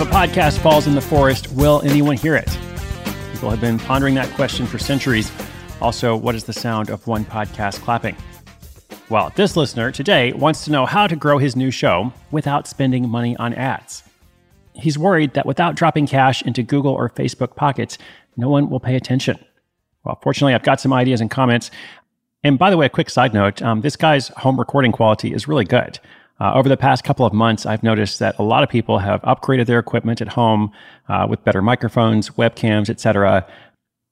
If a podcast falls in the forest, will anyone hear it? People have been pondering that question for centuries. Also, what is the sound of one podcast clapping? Well, this listener today wants to know how to grow his new show without spending money on ads. He's worried that without dropping cash into Google or Facebook pockets, no one will pay attention. Well, fortunately, I've got some ideas and comments. And by the way, a quick side note um, this guy's home recording quality is really good. Uh, over the past couple of months, I've noticed that a lot of people have upgraded their equipment at home uh, with better microphones, webcams, etc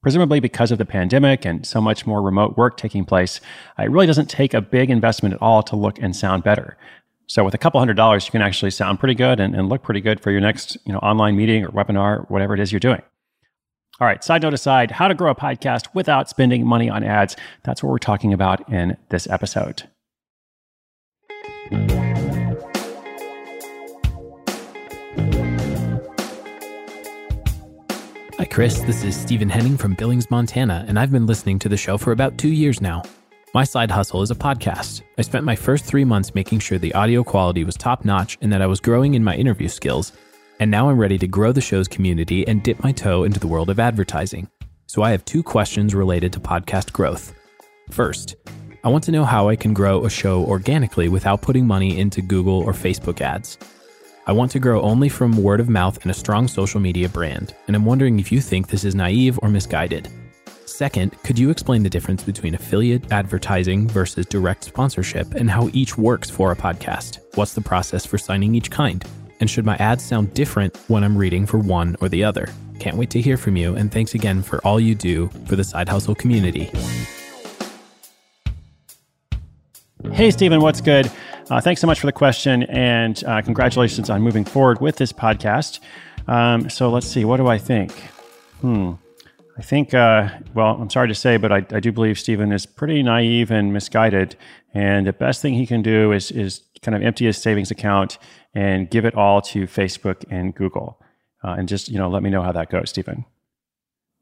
presumably because of the pandemic and so much more remote work taking place, it really doesn't take a big investment at all to look and sound better. So with a couple hundred dollars, you can actually sound pretty good and, and look pretty good for your next you know, online meeting or webinar, whatever it is you're doing. All right, side note aside, how to grow a podcast without spending money on ads. That's what we're talking about in this episode. Hi, Chris. This is Stephen Henning from Billings, Montana, and I've been listening to the show for about two years now. My side hustle is a podcast. I spent my first three months making sure the audio quality was top notch and that I was growing in my interview skills. And now I'm ready to grow the show's community and dip my toe into the world of advertising. So I have two questions related to podcast growth. First, I want to know how I can grow a show organically without putting money into Google or Facebook ads. I want to grow only from word of mouth and a strong social media brand, and I'm wondering if you think this is naive or misguided. Second, could you explain the difference between affiliate advertising versus direct sponsorship and how each works for a podcast? What's the process for signing each kind? And should my ads sound different when I'm reading for one or the other? Can't wait to hear from you, and thanks again for all you do for the Side Hustle community. Hey, Stephen, what's good? Uh, thanks so much for the question, and uh, congratulations on moving forward with this podcast. Um, so let's see, what do I think? Hmm. I think, uh, well, I'm sorry to say, but I, I, do believe Stephen is pretty naive and misguided. And the best thing he can do is, is kind of empty his savings account and give it all to Facebook and Google. Uh, and just, you know, let me know how that goes, Stephen.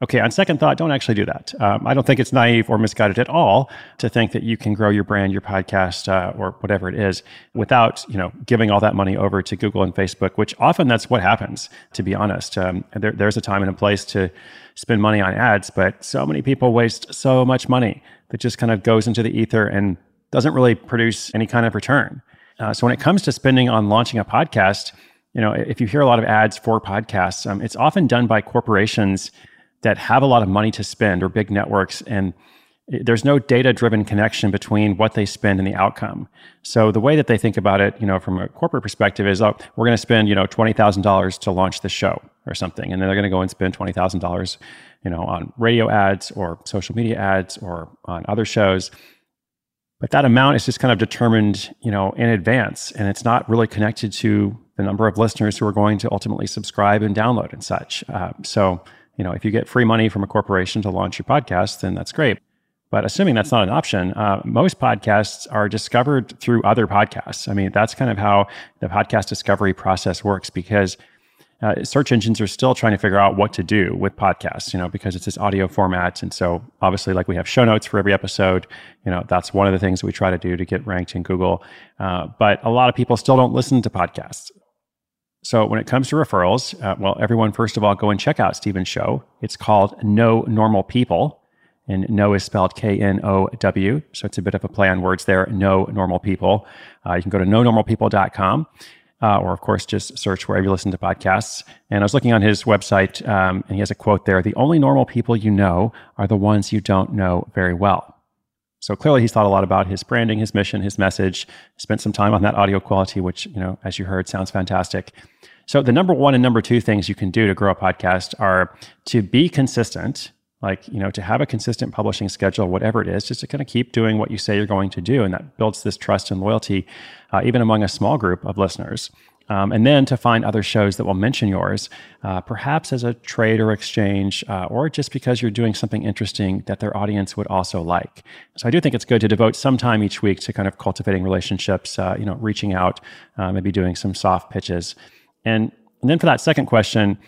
Okay, on second thought, don't actually do that. Um, I don't think it's naive or misguided at all to think that you can grow your brand, your podcast, uh, or whatever it is, without you know giving all that money over to Google and Facebook. Which often that's what happens. To be honest, um, there, there's a time and a place to spend money on ads, but so many people waste so much money that just kind of goes into the ether and doesn't really produce any kind of return. Uh, so when it comes to spending on launching a podcast, you know, if you hear a lot of ads for podcasts, um, it's often done by corporations that have a lot of money to spend or big networks and there's no data driven connection between what they spend and the outcome. So the way that they think about it, you know, from a corporate perspective is, oh, we're going to spend, you know, $20,000 to launch the show or something. And then they're going to go and spend $20,000, you know, on radio ads or social media ads or on other shows. But that amount is just kind of determined, you know, in advance. And it's not really connected to the number of listeners who are going to ultimately subscribe and download and such. Uh, so you know, if you get free money from a corporation to launch your podcast, then that's great. But assuming that's not an option, uh, most podcasts are discovered through other podcasts. I mean, that's kind of how the podcast discovery process works because uh, search engines are still trying to figure out what to do with podcasts, you know, because it's this audio format. And so obviously, like we have show notes for every episode, you know, that's one of the things we try to do to get ranked in Google. Uh, but a lot of people still don't listen to podcasts. So when it comes to referrals, uh, well, everyone, first of all, go and check out Stephen's show. It's called Know Normal People. And no is spelled K N O W. So it's a bit of a play on words there. Know Normal People. Uh, you can go to no knownormalpeople.com. Uh, or, of course, just search wherever you listen to podcasts. And I was looking on his website, um, and he has a quote there The only normal people you know are the ones you don't know very well. So clearly, he's thought a lot about his branding, his mission, his message, spent some time on that audio quality, which, you know, as you heard, sounds fantastic. So the number one and number two things you can do to grow a podcast are to be consistent. like you know to have a consistent publishing schedule whatever it is just to kind of keep doing what you say you're going to do and that builds this trust and loyalty uh, even among a small group of listeners um, and then to find other shows that will mention yours, uh, perhaps as a trade or exchange, uh, or just because you're doing something interesting that their audience would also like. So I do think it's good to devote some time each week to kind of cultivating relationships, uh, you know, reaching out, uh, maybe doing some soft pitches. And, and then for that second question,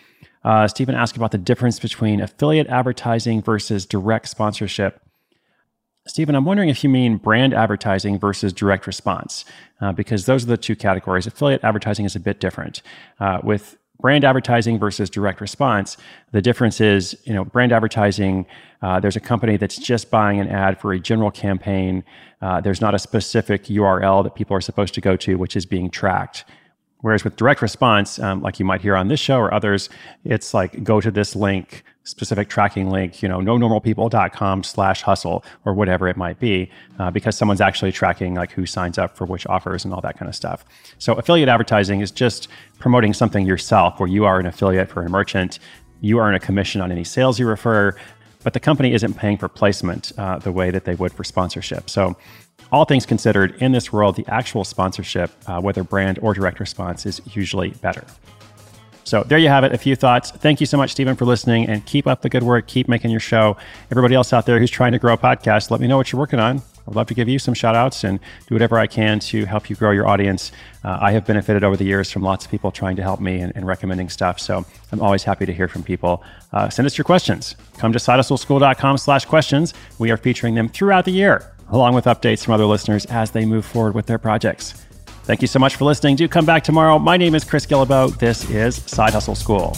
uh, Stephen asked about the difference between affiliate advertising versus direct sponsorship. Stephen, I'm wondering if you mean brand advertising versus direct response, uh, because those are the two categories. Affiliate advertising is a bit different. Uh, with brand advertising versus direct response, the difference is, you know, brand advertising, uh, there's a company that's just buying an ad for a general campaign. Uh, there's not a specific URL that people are supposed to go to, which is being tracked. Whereas with direct response, um, like you might hear on this show or others, it's like go to this link, specific tracking link, you know, knownormalpeople.com slash hustle or whatever it might be, uh, because someone's actually tracking like who signs up for which offers and all that kind of stuff. So affiliate advertising is just promoting something yourself where you are an affiliate for a merchant. You earn a commission on any sales you refer, but the company isn't paying for placement uh, the way that they would for sponsorship. So all things considered, in this world, the actual sponsorship, uh, whether brand or direct response, is usually better. So there you have it, a few thoughts. Thank you so much, Stephen, for listening and keep up the good work. Keep making your show. Everybody else out there who's trying to grow a podcast, let me know what you're working on. I'd love to give you some shout outs and do whatever I can to help you grow your audience. Uh, I have benefited over the years from lots of people trying to help me and, and recommending stuff. So I'm always happy to hear from people. Uh, send us your questions. Come to sidehustleschool.com slash questions. We are featuring them throughout the year along with updates from other listeners as they move forward with their projects. Thank you so much for listening. Do come back tomorrow. My name is Chris Guillebeau. This is Side Hustle School.